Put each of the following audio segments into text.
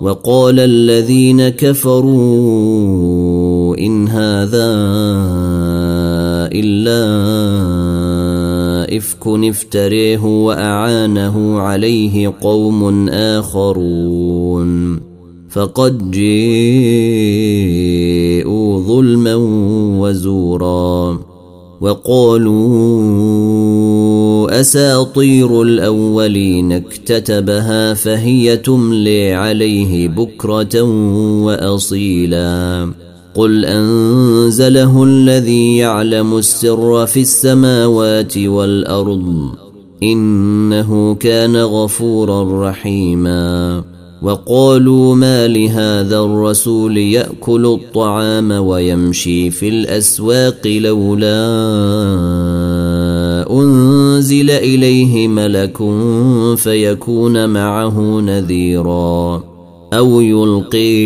وقال الذين كفروا إن هذا إلا إفك افتريه وأعانه عليه قوم آخرون فقد جيءوا ظلما وزورا وقالوا أساطير الأولين اكتتبها فهي تملي عليه بكرة وأصيلا. قل أنزله الذي يعلم السر في السماوات والأرض إنه كان غفورا رحيما. وقالوا ما لهذا الرسول يأكل الطعام ويمشي في الأسواق لولا أنزل إليه ملك فيكون معه نذيرا أو يلقي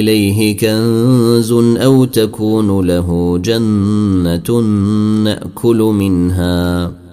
إليه كنز أو تكون له جنة نأكل منها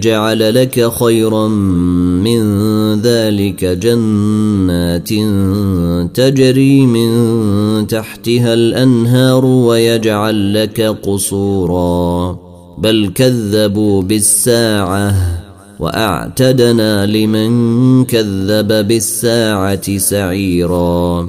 جعل لك خيرا من ذلك جنات تجري من تحتها الأنهار ويجعل لك قصورا. بل كذبوا بالساعة وأعتدنا لمن كذب بالساعة سعيرا.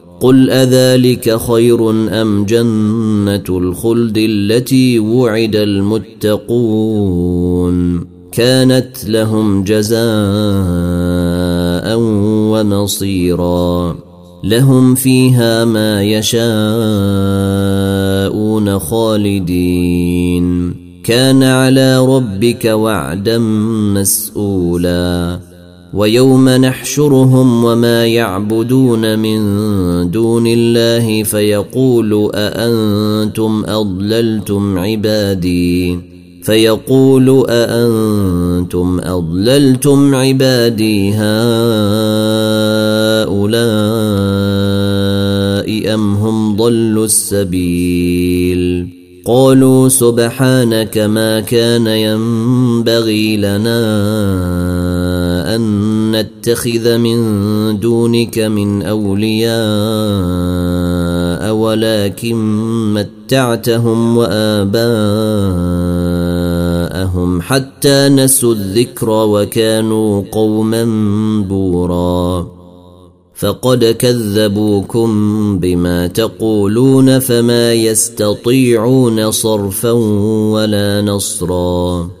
قل اذلك خير ام جنه الخلد التي وعد المتقون كانت لهم جزاء ونصيرا لهم فيها ما يشاءون خالدين كان على ربك وعدا مسؤولا ويوم نحشرهم وما يعبدون من دون الله فيقول أأنتم أضللتم عبادي؟ فيقول أأنتم أضللتم عبادي هؤلاء أم هم ضلوا السبيل؟ قالوا سبحانك ما كان ينبغي لنا نتخذ من دونك من أولياء ولكن متعتهم وآباءهم حتى نسوا الذكر وكانوا قوما بورا. فقد كذبوكم بما تقولون فما يستطيعون صرفا ولا نصرا.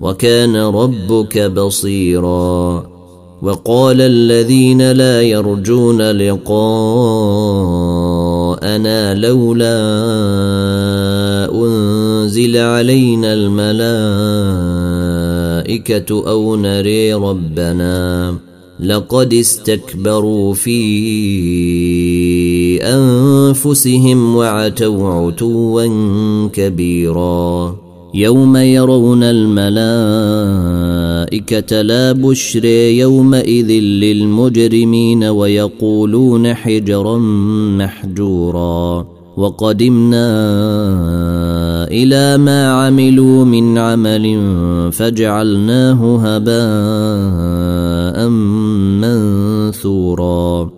وكان ربك بصيرا. وقال الذين لا يرجون لقاءنا لولا أنزل علينا الملائكة أو نري ربنا. لقد استكبروا في أنفسهم وعتوا عتوا كبيرا. يوم يرون الملائكة لا بشر يومئذ للمجرمين ويقولون حجرا محجورا وقدمنا إلى ما عملوا من عمل فجعلناه هباء منثورا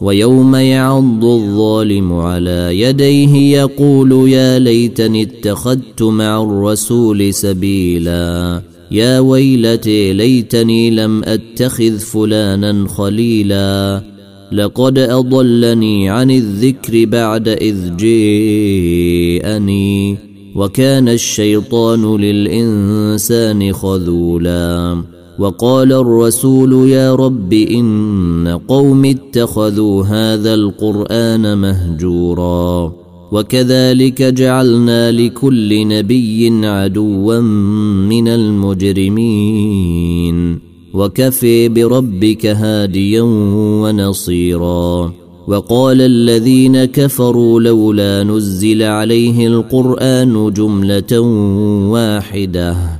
ويوم يعض الظالم على يديه يقول يا ليتني اتخذت مع الرسول سبيلا. يا ويلتي ليتني لم أتخذ فلانا خليلا. لقد أضلني عن الذكر بعد إذ جيءني. وكان الشيطان للإنسان خذولا. وقال الرسول يا رب إن قوم اتخذوا هذا القرآن مهجورا وكذلك جعلنا لكل نبي عدوا من المجرمين وكفي بربك هاديا ونصيرا وقال الذين كفروا لولا نزل عليه القرآن جملة واحدة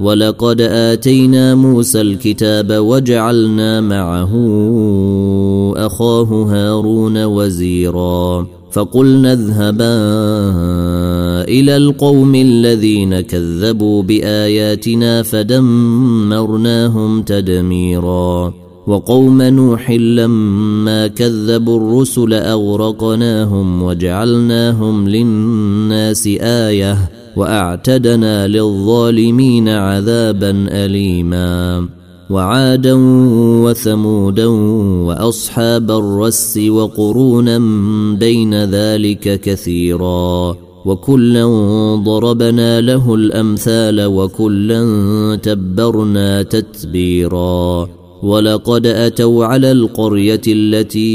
ولقد آتينا موسى الكتاب وجعلنا معه أخاه هارون وزيرا فقلنا اذهبا إلى القوم الذين كذبوا بآياتنا فدمرناهم تدميرا وقوم نوح لما كذبوا الرسل أغرقناهم وجعلناهم للناس آية وأعتدنا للظالمين عذابا اليما وعادا وثمودا وأصحاب الرس وقرونا بين ذلك كثيرا وكلا ضربنا له الأمثال وكلا تبرنا تتبيرا ولقد أتوا على القرية التي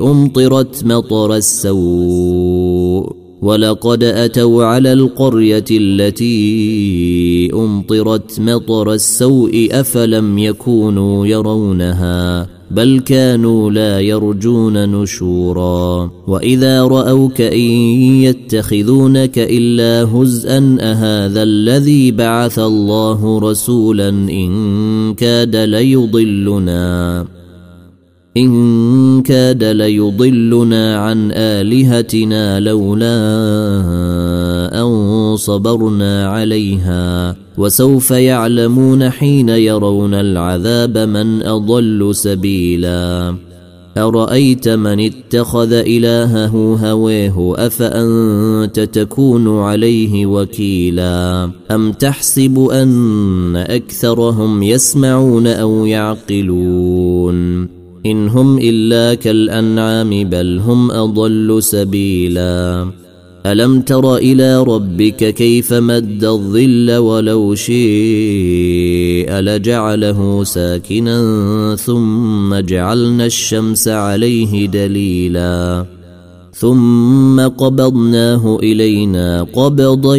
أمطرت مطر السوء ولقد أتوا على القرية التي أمطرت مطر السوء أفلم يكونوا يرونها بل كانوا لا يرجون نشورا وإذا رأوك إن يتخذونك إلا هزءا أهذا الذي بعث الله رسولا إن كاد ليضلنا إن كاد ليضلنا عن آلهتنا لولا أن صبرنا عليها وسوف يعلمون حين يرون العذاب من أضل سبيلا. أرأيت من اتخذ إلهه هويه أفأنت تكون عليه وكيلا؟ أم تحسب أن أكثرهم يسمعون أو يعقلون؟ إن هم إلا كالأنعام بل هم أضل سبيلا. ألم تر إلى ربك كيف مد الظل ولو شيء لجعله ساكنا ثم جعلنا الشمس عليه دليلا. ثم قبضناه إلينا قبضا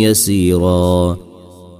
يسيرا.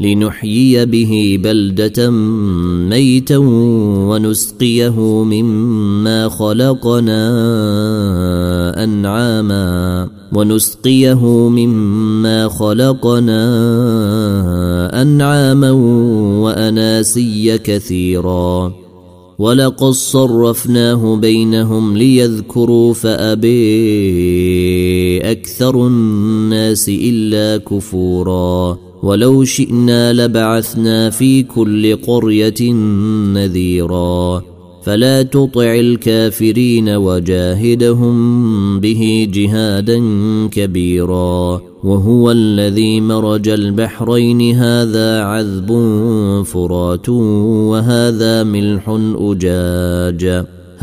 لنحيي به بلدة ميتا ونسقيه مما خلقنا أنعاما ونسقيه مما خلقنا أنعاما وأناسيا كثيرا ولقد صرفناه بينهم ليذكروا فأبي أكثر الناس إلا كفورا ولو شئنا لبعثنا في كل قرية نذيرا. فلا تطع الكافرين وجاهدهم به جهادا كبيرا. وهو الذي مرج البحرين. هذا عذب فرات وهذا ملح أجاج.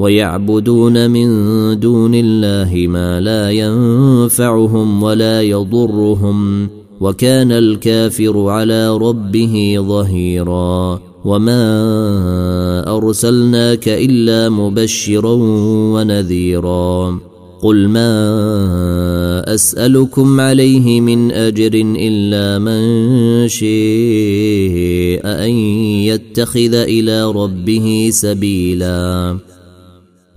ويعبدون من دون الله ما لا ينفعهم ولا يضرهم وكان الكافر على ربه ظهيرا. وما أرسلناك إلا مبشرا ونذيرا. قل ما أسألكم عليه من أجر إلا من شيء أن يتخذ إلى ربه سبيلا.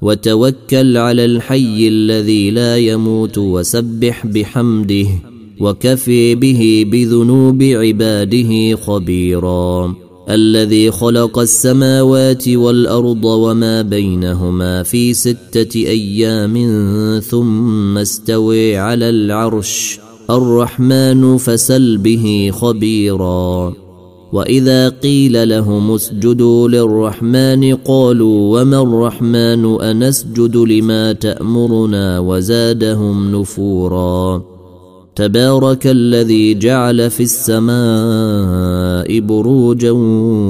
وتوكل على الحي الذي لا يموت وسبح بحمده وكفي به بذنوب عباده خبيرا الذي خلق السماوات والأرض وما بينهما في ستة أيام ثم استوي على العرش الرحمن فسل به خبيرا واذا قيل لهم اسجدوا للرحمن قالوا وما الرحمن انسجد لما تامرنا وزادهم نفورا تبارك الذي جعل في السماء بروجا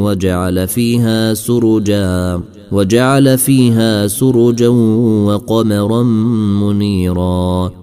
وجعل فيها سرجا وجعل فيها سرجا وقمرا منيرا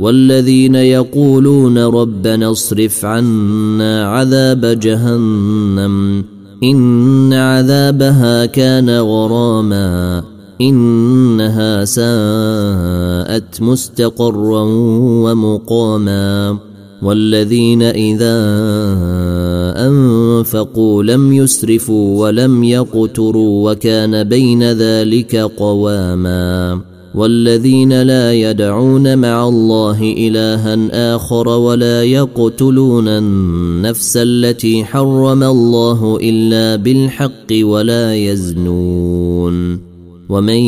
والذين يقولون ربنا اصرف عنا عذاب جهنم إن عذابها كان غراما إنها ساءت مستقرا ومقاما. والذين إذا أنفقوا لم يسرفوا ولم يقتروا وكان بين ذلك قواما. والذين لا يدعون مع الله إلها آخر ولا يقتلون النفس التي حرم الله إلا بالحق ولا يزنون ومن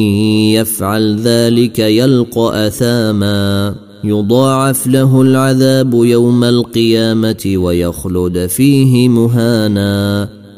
يفعل ذلك يلقى أثاما يضاعف له العذاب يوم القيامة ويخلد فيه مهانا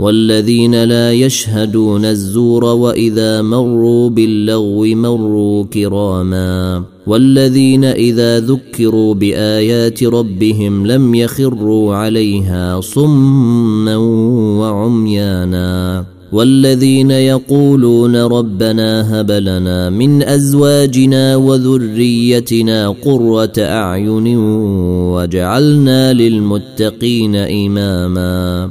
والذين لا يشهدون الزور وإذا مروا باللغو مروا كراما والذين إذا ذكروا بآيات ربهم لم يخروا عليها صما وعميانا والذين يقولون ربنا هب لنا من أزواجنا وذريتنا قرة أعين وجعلنا للمتقين إماما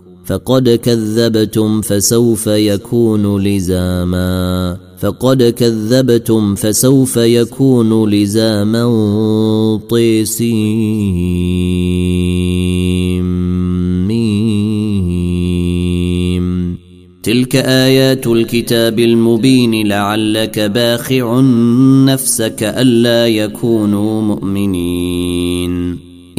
فقد كذبتم فسوف يكون لزاما. فقد كذبتم فسوف يكون لزاما طيسيم تلك آيات الكتاب المبين لعلك باخع نفسك الا يكونوا مؤمنين.